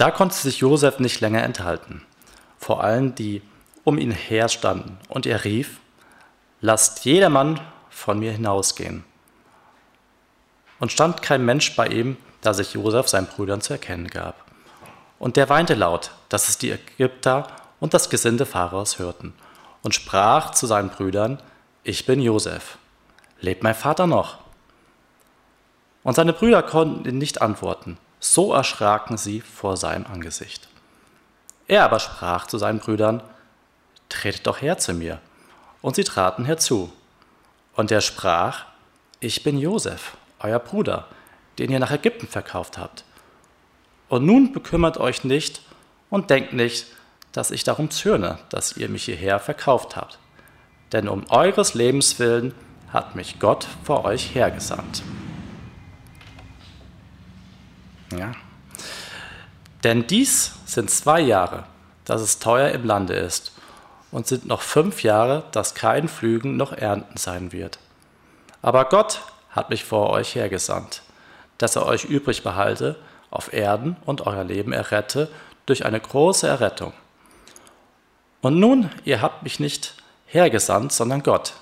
Da konnte sich Josef nicht länger enthalten, vor allem die um ihn her standen, und er rief, Lasst jedermann von mir hinausgehen. Und stand kein Mensch bei ihm, da sich Josef seinen Brüdern zu erkennen gab. Und der weinte laut, dass es die Ägypter und das Gesinde Pharaos hörten, und sprach zu seinen Brüdern, Ich bin Josef, lebt mein Vater noch? Und seine Brüder konnten ihn nicht antworten, so erschraken sie vor seinem Angesicht. Er aber sprach zu seinen Brüdern, Tretet doch her zu mir. Und sie traten herzu. Und er sprach, Ich bin Josef, euer Bruder, den ihr nach Ägypten verkauft habt. Und nun bekümmert euch nicht und denkt nicht, dass ich darum zürne, dass ihr mich hierher verkauft habt. Denn um eures Lebens willen hat mich Gott vor euch hergesandt. Ja. Denn dies sind zwei Jahre, dass es teuer im Lande ist, und sind noch fünf Jahre, dass kein Pflügen noch Ernten sein wird. Aber Gott hat mich vor euch hergesandt, dass er euch übrig behalte auf Erden und euer Leben errette durch eine große Errettung. Und nun, ihr habt mich nicht hergesandt, sondern Gott.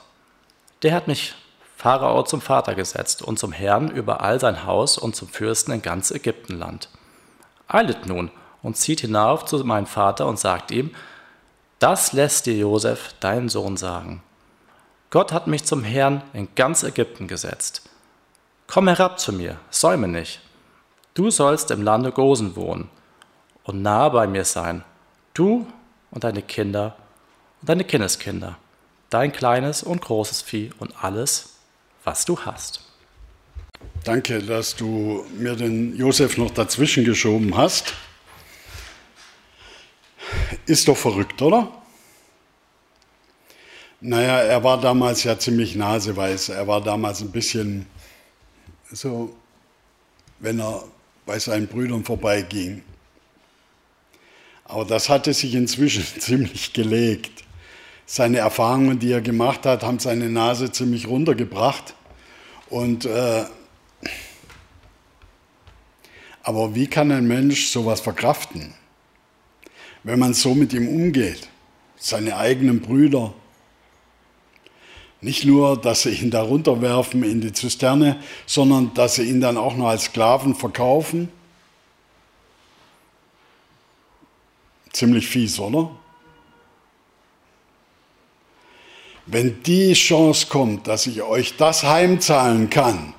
Der hat mich Pharao zum Vater gesetzt und zum Herrn über all sein Haus und zum Fürsten in ganz Ägyptenland. Eilet nun und zieht hinauf zu meinem Vater und sagt ihm, das lässt dir Josef, dein Sohn, sagen. Gott hat mich zum Herrn in ganz Ägypten gesetzt. Komm herab zu mir, säume nicht. Du sollst im Lande Gosen wohnen und nahe bei mir sein, du und deine Kinder und deine Kindeskinder, dein kleines und großes Vieh und alles, was du hast. Danke, dass du mir den Josef noch dazwischen geschoben hast. Ist doch verrückt, oder? Naja, er war damals ja ziemlich naseweiß. Er war damals ein bisschen so, wenn er bei seinen Brüdern vorbeiging. Aber das hatte sich inzwischen ziemlich gelegt. Seine Erfahrungen, die er gemacht hat, haben seine Nase ziemlich runtergebracht. Und, äh, aber wie kann ein Mensch sowas verkraften, wenn man so mit ihm umgeht? Seine eigenen Brüder. Nicht nur, dass sie ihn da runterwerfen in die Zisterne, sondern dass sie ihn dann auch noch als Sklaven verkaufen. Ziemlich fies, oder? Wenn die Chance kommt, dass ich euch das heimzahlen kann,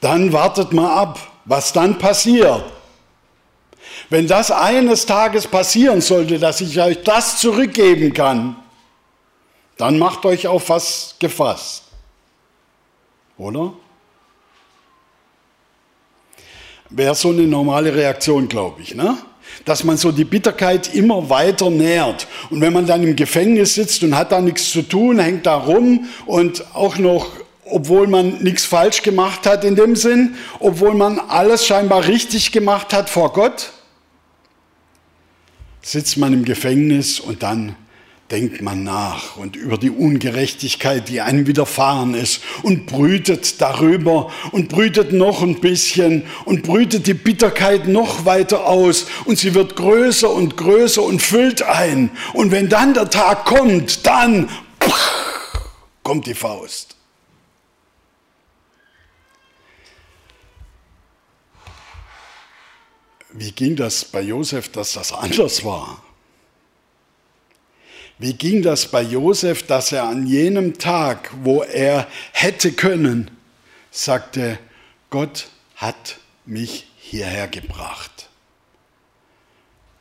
dann wartet mal ab, was dann passiert. Wenn das eines Tages passieren sollte, dass ich euch das zurückgeben kann, dann macht euch auf was gefasst. Oder? Wäre so eine normale Reaktion, glaube ich. Ne? Dass man so die Bitterkeit immer weiter nährt. Und wenn man dann im Gefängnis sitzt und hat da nichts zu tun, hängt da rum und auch noch, obwohl man nichts falsch gemacht hat in dem Sinn, obwohl man alles scheinbar richtig gemacht hat vor Gott, sitzt man im Gefängnis und dann denkt man nach und über die Ungerechtigkeit, die einem widerfahren ist und brütet darüber und brütet noch ein bisschen und brütet die Bitterkeit noch weiter aus und sie wird größer und größer und füllt ein. Und wenn dann der Tag kommt, dann kommt die Faust. Wie ging das bei Josef, dass das anders war? Wie ging das bei Josef, dass er an jenem Tag, wo er hätte können, sagte, Gott hat mich hierher gebracht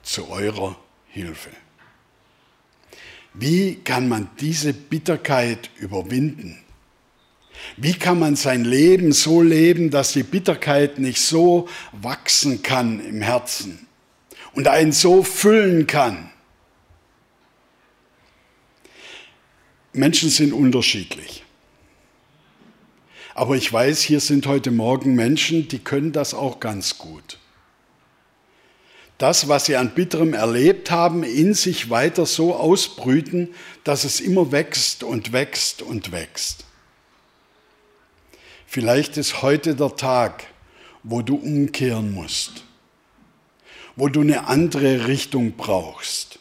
zu eurer Hilfe. Wie kann man diese Bitterkeit überwinden? Wie kann man sein Leben so leben, dass die Bitterkeit nicht so wachsen kann im Herzen und einen so füllen kann? Menschen sind unterschiedlich. Aber ich weiß, hier sind heute Morgen Menschen, die können das auch ganz gut. Das, was sie an bitterem erlebt haben, in sich weiter so ausbrüten, dass es immer wächst und wächst und wächst. Vielleicht ist heute der Tag, wo du umkehren musst wo du eine andere Richtung brauchst,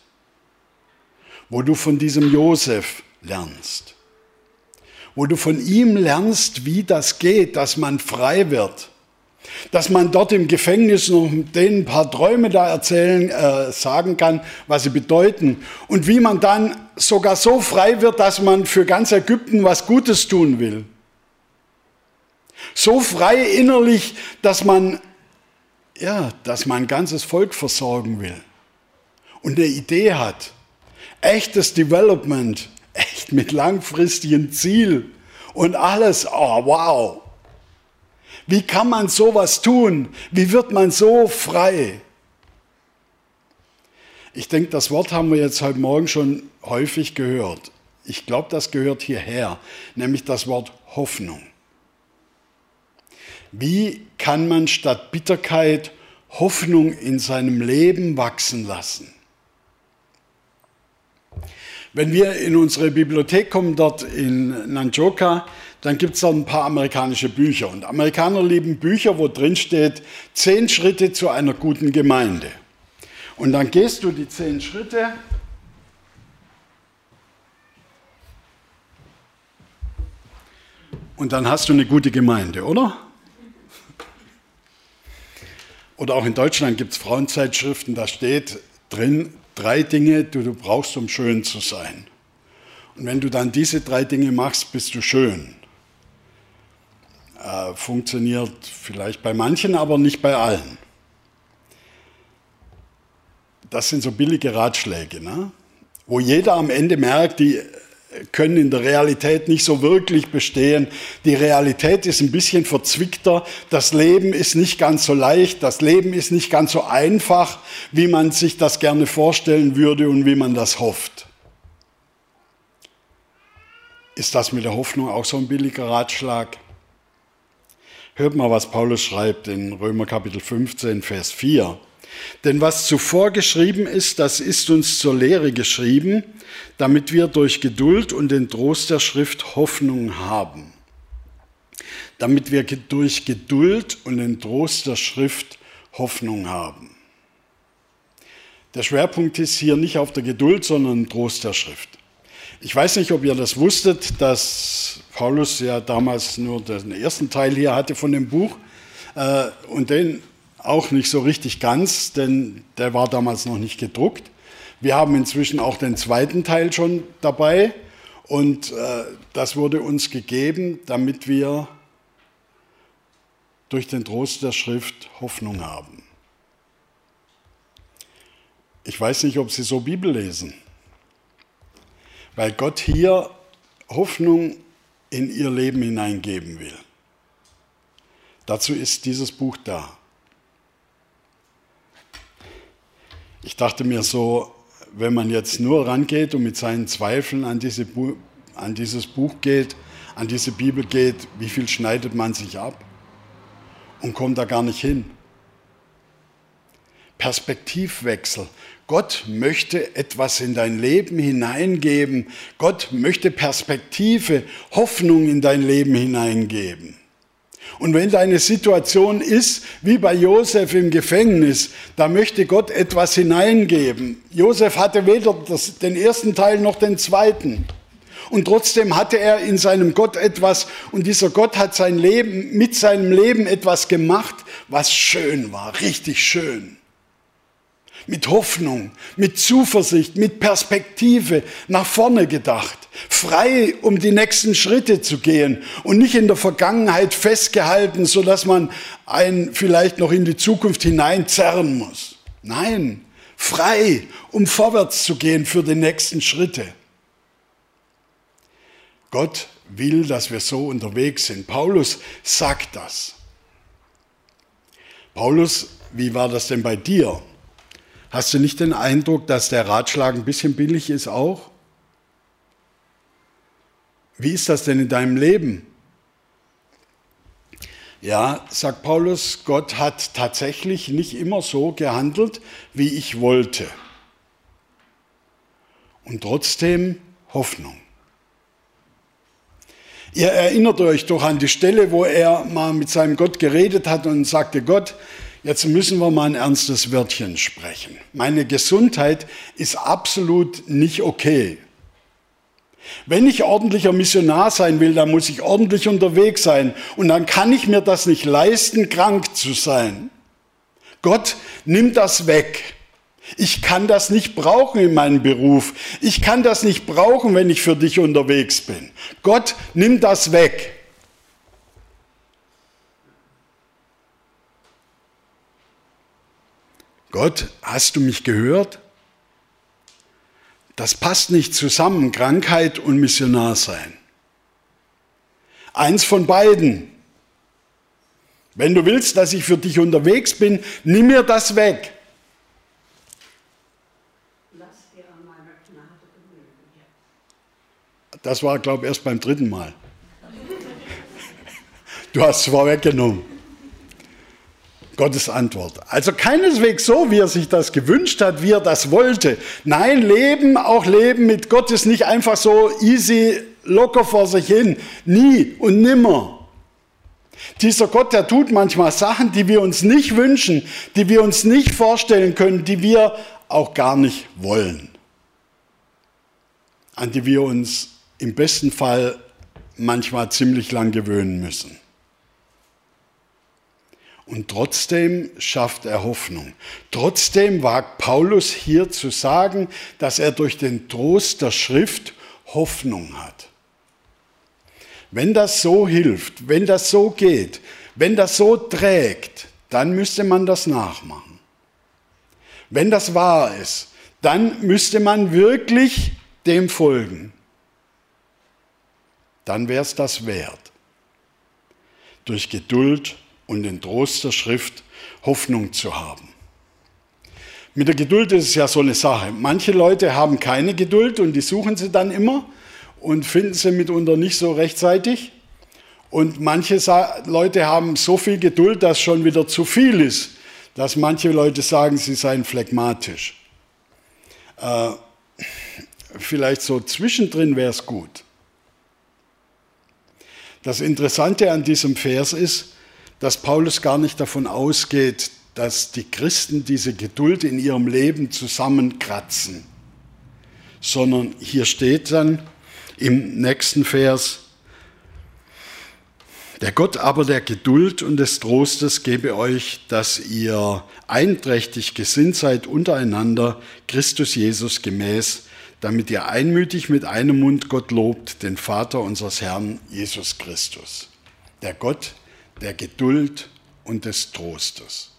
wo du von diesem Josef lernst, wo du von ihm lernst, wie das geht, dass man frei wird, dass man dort im Gefängnis noch denen ein paar Träume da erzählen, äh, sagen kann, was sie bedeuten und wie man dann sogar so frei wird, dass man für ganz Ägypten was Gutes tun will. So frei innerlich, dass man ja, dass man ganzes Volk versorgen will und eine Idee hat. Echtes Development, mit langfristigem Ziel und alles. Oh, wow. Wie kann man sowas tun? Wie wird man so frei? Ich denke, das Wort haben wir jetzt heute Morgen schon häufig gehört. Ich glaube, das gehört hierher, nämlich das Wort Hoffnung. Wie kann man statt Bitterkeit Hoffnung in seinem Leben wachsen lassen? Wenn wir in unsere Bibliothek kommen, dort in Nanjoka, dann gibt es da ein paar amerikanische Bücher. Und Amerikaner lieben Bücher, wo drin steht, zehn Schritte zu einer guten Gemeinde. Und dann gehst du die zehn Schritte und dann hast du eine gute Gemeinde, oder? Oder auch in Deutschland gibt es Frauenzeitschriften, da steht drin drei Dinge, die du brauchst, um schön zu sein. Und wenn du dann diese drei Dinge machst, bist du schön. Äh, funktioniert vielleicht bei manchen, aber nicht bei allen. Das sind so billige Ratschläge, ne? wo jeder am Ende merkt, die können in der Realität nicht so wirklich bestehen. Die Realität ist ein bisschen verzwickter. Das Leben ist nicht ganz so leicht. Das Leben ist nicht ganz so einfach, wie man sich das gerne vorstellen würde und wie man das hofft. Ist das mit der Hoffnung auch so ein billiger Ratschlag? Hört mal, was Paulus schreibt in Römer Kapitel 15, Vers 4. Denn was zuvor geschrieben ist, das ist uns zur Lehre geschrieben, damit wir durch Geduld und den Trost der Schrift Hoffnung haben. Damit wir durch Geduld und den Trost der Schrift Hoffnung haben. Der Schwerpunkt ist hier nicht auf der Geduld, sondern Trost der Schrift. Ich weiß nicht, ob ihr das wusstet, dass Paulus ja damals nur den ersten Teil hier hatte von dem Buch äh, und den auch nicht so richtig ganz, denn der war damals noch nicht gedruckt. Wir haben inzwischen auch den zweiten Teil schon dabei und äh, das wurde uns gegeben, damit wir durch den Trost der Schrift Hoffnung haben. Ich weiß nicht, ob Sie so Bibel lesen, weil Gott hier Hoffnung in Ihr Leben hineingeben will. Dazu ist dieses Buch da. Ich dachte mir so, wenn man jetzt nur rangeht und mit seinen Zweifeln an, diese an dieses Buch geht, an diese Bibel geht, wie viel schneidet man sich ab und kommt da gar nicht hin? Perspektivwechsel. Gott möchte etwas in dein Leben hineingeben. Gott möchte Perspektive, Hoffnung in dein Leben hineingeben. Und wenn deine Situation ist, wie bei Josef im Gefängnis, da möchte Gott etwas hineingeben. Josef hatte weder das, den ersten Teil noch den zweiten. Und trotzdem hatte er in seinem Gott etwas, und dieser Gott hat sein Leben, mit seinem Leben etwas gemacht, was schön war, richtig schön mit Hoffnung, mit Zuversicht, mit Perspektive nach vorne gedacht, frei, um die nächsten Schritte zu gehen und nicht in der Vergangenheit festgehalten, so dass man einen vielleicht noch in die Zukunft hineinzerren muss. Nein, frei, um vorwärts zu gehen für die nächsten Schritte. Gott will, dass wir so unterwegs sind. Paulus sagt das. Paulus, wie war das denn bei dir? Hast du nicht den Eindruck, dass der Ratschlag ein bisschen billig ist auch? Wie ist das denn in deinem Leben? Ja, sagt Paulus, Gott hat tatsächlich nicht immer so gehandelt, wie ich wollte. Und trotzdem Hoffnung. Ihr erinnert euch doch an die Stelle, wo er mal mit seinem Gott geredet hat und sagte, Gott, Jetzt müssen wir mal ein ernstes Wörtchen sprechen. Meine Gesundheit ist absolut nicht okay. Wenn ich ordentlicher Missionar sein will, dann muss ich ordentlich unterwegs sein. Und dann kann ich mir das nicht leisten, krank zu sein. Gott nimmt das weg. Ich kann das nicht brauchen in meinem Beruf. Ich kann das nicht brauchen, wenn ich für dich unterwegs bin. Gott nimmt das weg. Gott, hast du mich gehört? Das passt nicht zusammen, Krankheit und Missionar sein. Eins von beiden. Wenn du willst, dass ich für dich unterwegs bin, nimm mir das weg. Das war, glaube ich, erst beim dritten Mal. Du hast es vorweggenommen. Gottes Antwort. Also keineswegs so, wie er sich das gewünscht hat, wie er das wollte. Nein, Leben, auch Leben mit Gott ist nicht einfach so easy, locker vor sich hin. Nie und nimmer. Dieser Gott, der tut manchmal Sachen, die wir uns nicht wünschen, die wir uns nicht vorstellen können, die wir auch gar nicht wollen. An die wir uns im besten Fall manchmal ziemlich lang gewöhnen müssen. Und trotzdem schafft er Hoffnung. Trotzdem wagt Paulus hier zu sagen, dass er durch den Trost der Schrift Hoffnung hat. Wenn das so hilft, wenn das so geht, wenn das so trägt, dann müsste man das nachmachen. Wenn das wahr ist, dann müsste man wirklich dem folgen. Dann wäre es das wert. Durch Geduld und den Trost der Schrift Hoffnung zu haben. Mit der Geduld ist es ja so eine Sache. Manche Leute haben keine Geduld und die suchen sie dann immer und finden sie mitunter nicht so rechtzeitig. Und manche Leute haben so viel Geduld, dass schon wieder zu viel ist, dass manche Leute sagen, sie seien phlegmatisch. Äh, vielleicht so zwischendrin wäre es gut. Das Interessante an diesem Vers ist, dass Paulus gar nicht davon ausgeht, dass die Christen diese Geduld in ihrem Leben zusammenkratzen, sondern hier steht dann im nächsten Vers, der Gott aber der Geduld und des Trostes gebe euch, dass ihr einträchtig gesinnt seid untereinander, Christus Jesus gemäß, damit ihr einmütig mit einem Mund Gott lobt, den Vater unseres Herrn Jesus Christus. Der Gott der Geduld und des Trostes.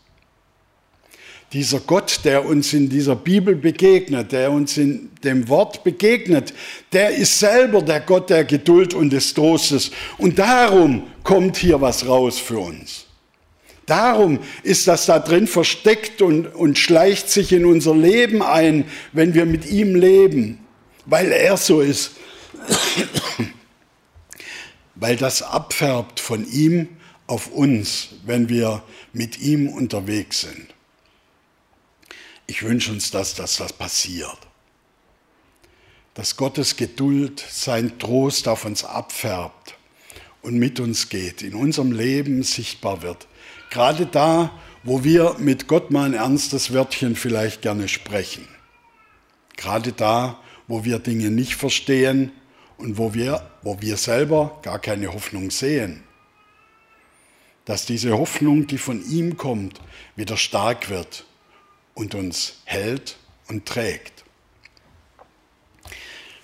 Dieser Gott, der uns in dieser Bibel begegnet, der uns in dem Wort begegnet, der ist selber der Gott der Geduld und des Trostes. Und darum kommt hier was raus für uns. Darum ist das da drin versteckt und, und schleicht sich in unser Leben ein, wenn wir mit ihm leben, weil er so ist. weil das abfärbt von ihm auf uns, wenn wir mit ihm unterwegs sind. Ich wünsche uns, dass, dass das passiert. Dass Gottes Geduld, sein Trost auf uns abfärbt und mit uns geht, in unserem Leben sichtbar wird. Gerade da, wo wir mit Gott mal ein ernstes Wörtchen vielleicht gerne sprechen. Gerade da, wo wir Dinge nicht verstehen und wo wir, wo wir selber gar keine Hoffnung sehen dass diese Hoffnung, die von ihm kommt, wieder stark wird und uns hält und trägt.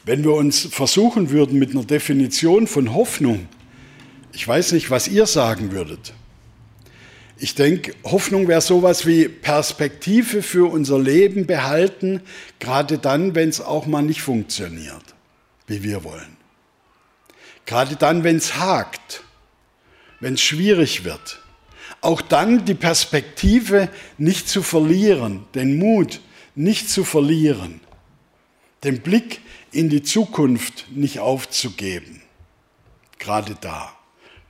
Wenn wir uns versuchen würden mit einer Definition von Hoffnung, ich weiß nicht, was ihr sagen würdet. Ich denke, Hoffnung wäre sowas wie Perspektive für unser Leben behalten, gerade dann, wenn es auch mal nicht funktioniert, wie wir wollen. Gerade dann, wenn es hakt wenn es schwierig wird. Auch dann die Perspektive nicht zu verlieren, den Mut nicht zu verlieren, den Blick in die Zukunft nicht aufzugeben. Gerade da,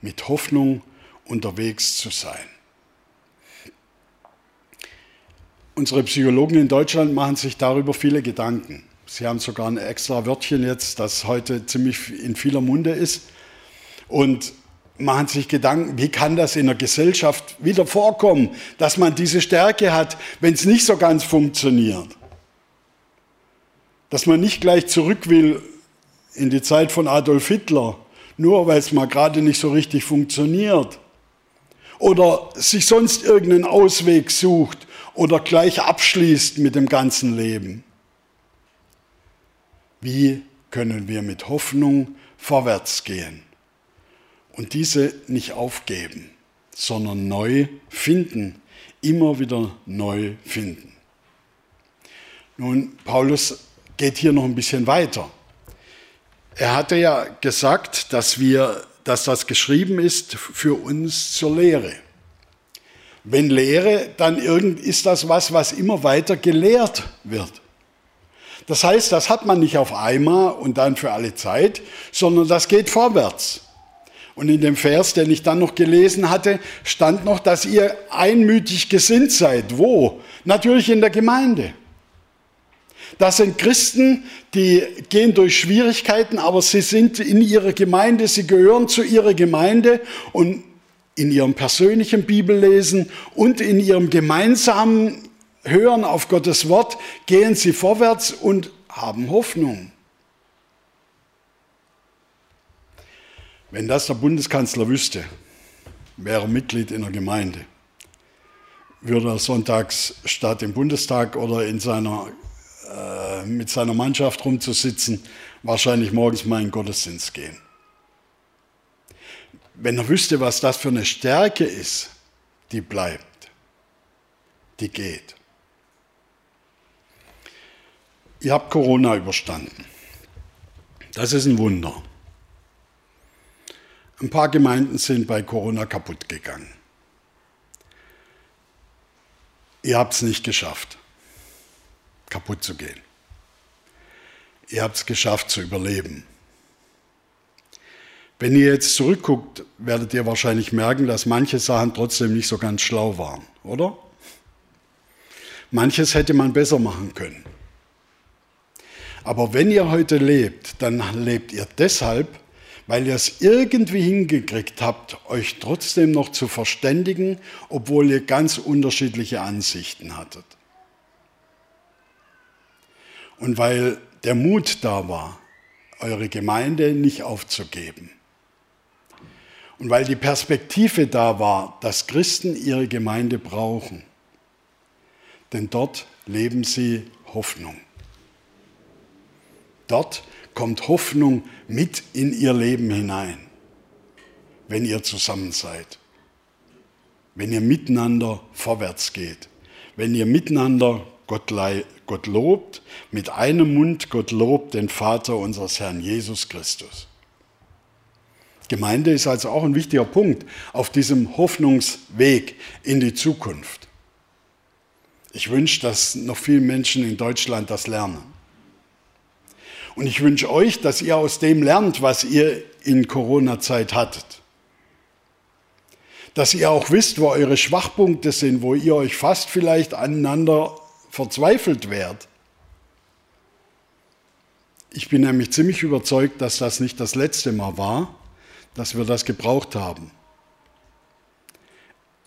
mit Hoffnung unterwegs zu sein. Unsere Psychologen in Deutschland machen sich darüber viele Gedanken. Sie haben sogar ein extra Wörtchen jetzt, das heute ziemlich in vieler Munde ist. Und machen sich Gedanken, wie kann das in der Gesellschaft wieder vorkommen, dass man diese Stärke hat, wenn es nicht so ganz funktioniert. Dass man nicht gleich zurück will in die Zeit von Adolf Hitler, nur weil es mal gerade nicht so richtig funktioniert. Oder sich sonst irgendeinen Ausweg sucht oder gleich abschließt mit dem ganzen Leben. Wie können wir mit Hoffnung vorwärts gehen und diese nicht aufgeben, sondern neu finden, immer wieder neu finden? Nun, Paulus geht hier noch ein bisschen weiter. Er hatte ja gesagt, dass, wir, dass das geschrieben ist für uns zur Lehre. Wenn Lehre, dann ist das was, was immer weiter gelehrt wird. Das heißt, das hat man nicht auf einmal und dann für alle Zeit, sondern das geht vorwärts. Und in dem Vers, den ich dann noch gelesen hatte, stand noch, dass ihr einmütig gesinnt seid. Wo? Natürlich in der Gemeinde. Das sind Christen, die gehen durch Schwierigkeiten, aber sie sind in ihrer Gemeinde, sie gehören zu ihrer Gemeinde und in ihrem persönlichen Bibellesen und in ihrem gemeinsamen Hören auf Gottes Wort gehen sie vorwärts und haben Hoffnung. Wenn das der Bundeskanzler wüsste, wäre Mitglied in der Gemeinde, würde er sonntags statt im Bundestag oder in seiner äh, mit seiner Mannschaft rumzusitzen, wahrscheinlich morgens mal in Gottesdienst gehen. Wenn er wüsste, was das für eine Stärke ist, die bleibt, die geht. Ihr habt Corona überstanden. Das ist ein Wunder. Ein paar Gemeinden sind bei Corona kaputt gegangen. Ihr habt es nicht geschafft kaputt zu gehen. Ihr habt es geschafft zu überleben. Wenn ihr jetzt zurückguckt, werdet ihr wahrscheinlich merken, dass manche Sachen trotzdem nicht so ganz schlau waren, oder? Manches hätte man besser machen können. Aber wenn ihr heute lebt, dann lebt ihr deshalb, weil ihr es irgendwie hingekriegt habt, euch trotzdem noch zu verständigen, obwohl ihr ganz unterschiedliche Ansichten hattet. Und weil der Mut da war, eure Gemeinde nicht aufzugeben. Und weil die Perspektive da war, dass Christen ihre Gemeinde brauchen. Denn dort leben sie Hoffnung. Dort kommt Hoffnung mit in ihr Leben hinein, wenn ihr zusammen seid, wenn ihr miteinander vorwärts geht, wenn ihr miteinander Gott, Gott lobt, mit einem Mund Gott lobt den Vater unseres Herrn Jesus Christus. Gemeinde ist also auch ein wichtiger Punkt auf diesem Hoffnungsweg in die Zukunft. Ich wünsche, dass noch viele Menschen in Deutschland das lernen. Und ich wünsche euch, dass ihr aus dem lernt, was ihr in Corona-Zeit hattet. Dass ihr auch wisst, wo eure Schwachpunkte sind, wo ihr euch fast vielleicht aneinander verzweifelt wärt. Ich bin nämlich ziemlich überzeugt, dass das nicht das letzte Mal war, dass wir das gebraucht haben.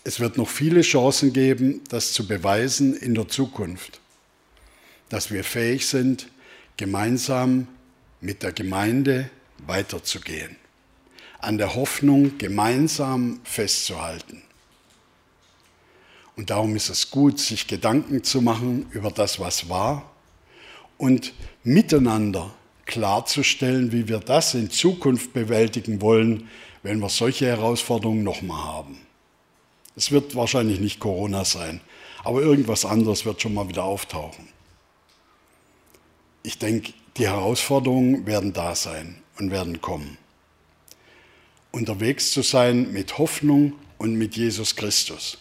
Es wird noch viele Chancen geben, das zu beweisen in der Zukunft, dass wir fähig sind, gemeinsam mit der Gemeinde weiterzugehen, an der Hoffnung gemeinsam festzuhalten. Und darum ist es gut, sich Gedanken zu machen über das, was war und miteinander klarzustellen, wie wir das in Zukunft bewältigen wollen, wenn wir solche Herausforderungen nochmal haben. Es wird wahrscheinlich nicht Corona sein, aber irgendwas anderes wird schon mal wieder auftauchen. Ich denke, die Herausforderungen werden da sein und werden kommen. Unterwegs zu sein mit Hoffnung und mit Jesus Christus.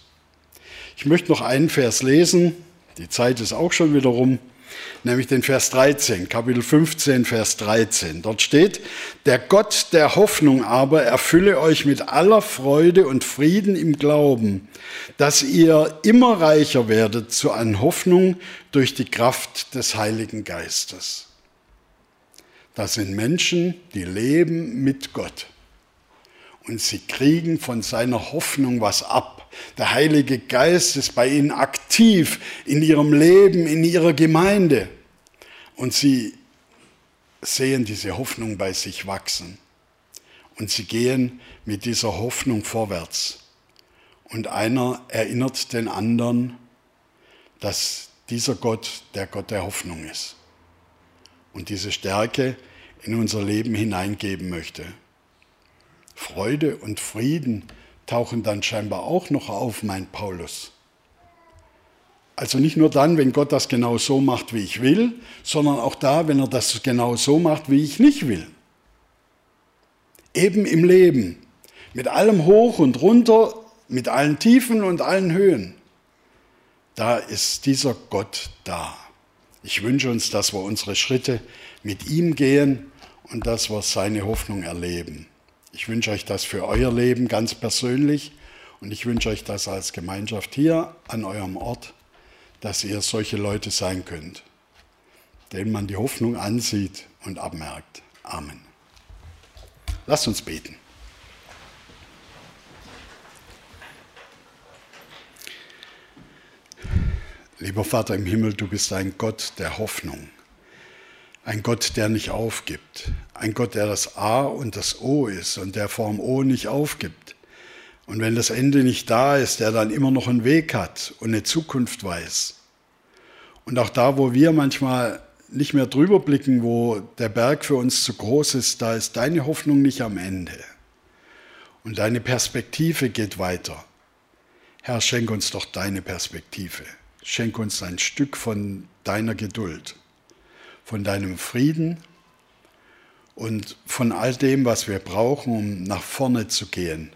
Ich möchte noch einen Vers lesen, die Zeit ist auch schon wieder rum, nämlich den Vers 13, Kapitel 15, Vers 13. Dort steht, der Gott der Hoffnung aber erfülle euch mit aller Freude und Frieden im Glauben, dass ihr immer reicher werdet zu an Hoffnung durch die Kraft des Heiligen Geistes. Das sind Menschen, die leben mit Gott. Und sie kriegen von seiner Hoffnung was ab. Der Heilige Geist ist bei ihnen aktiv in ihrem Leben, in ihrer Gemeinde. Und sie sehen diese Hoffnung bei sich wachsen. Und sie gehen mit dieser Hoffnung vorwärts. Und einer erinnert den anderen, dass dieser Gott der Gott der Hoffnung ist. Und diese Stärke in unser Leben hineingeben möchte. Freude und Frieden tauchen dann scheinbar auch noch auf, meint Paulus. Also nicht nur dann, wenn Gott das genau so macht, wie ich will, sondern auch da, wenn er das genau so macht, wie ich nicht will. Eben im Leben, mit allem hoch und runter, mit allen Tiefen und allen Höhen. Da ist dieser Gott da. Ich wünsche uns, dass wir unsere Schritte mit ihm gehen und dass wir seine Hoffnung erleben. Ich wünsche euch das für euer Leben ganz persönlich und ich wünsche euch das als Gemeinschaft hier an eurem Ort, dass ihr solche Leute sein könnt, denen man die Hoffnung ansieht und abmerkt. Amen. Lasst uns beten. Lieber Vater im Himmel, du bist ein Gott der Hoffnung. Ein Gott, der nicht aufgibt. Ein Gott, der das A und das O ist und der vorm O nicht aufgibt. Und wenn das Ende nicht da ist, der dann immer noch einen Weg hat und eine Zukunft weiß. Und auch da, wo wir manchmal nicht mehr drüber blicken, wo der Berg für uns zu groß ist, da ist deine Hoffnung nicht am Ende. Und deine Perspektive geht weiter. Herr, schenk uns doch deine Perspektive. Schenk uns ein Stück von deiner Geduld von deinem Frieden und von all dem, was wir brauchen, um nach vorne zu gehen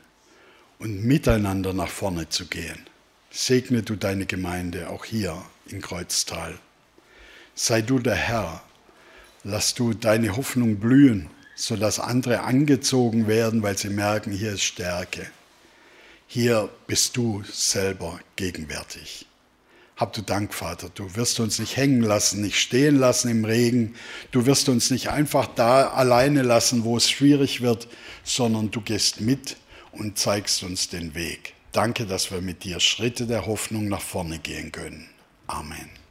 und miteinander nach vorne zu gehen. Segne du deine Gemeinde auch hier in Kreuztal. Sei du der Herr. Lass du deine Hoffnung blühen, sodass andere angezogen werden, weil sie merken, hier ist Stärke. Hier bist du selber gegenwärtig. Hab du Dank, Vater. Du wirst uns nicht hängen lassen, nicht stehen lassen im Regen. Du wirst uns nicht einfach da alleine lassen, wo es schwierig wird, sondern du gehst mit und zeigst uns den Weg. Danke, dass wir mit dir Schritte der Hoffnung nach vorne gehen können. Amen.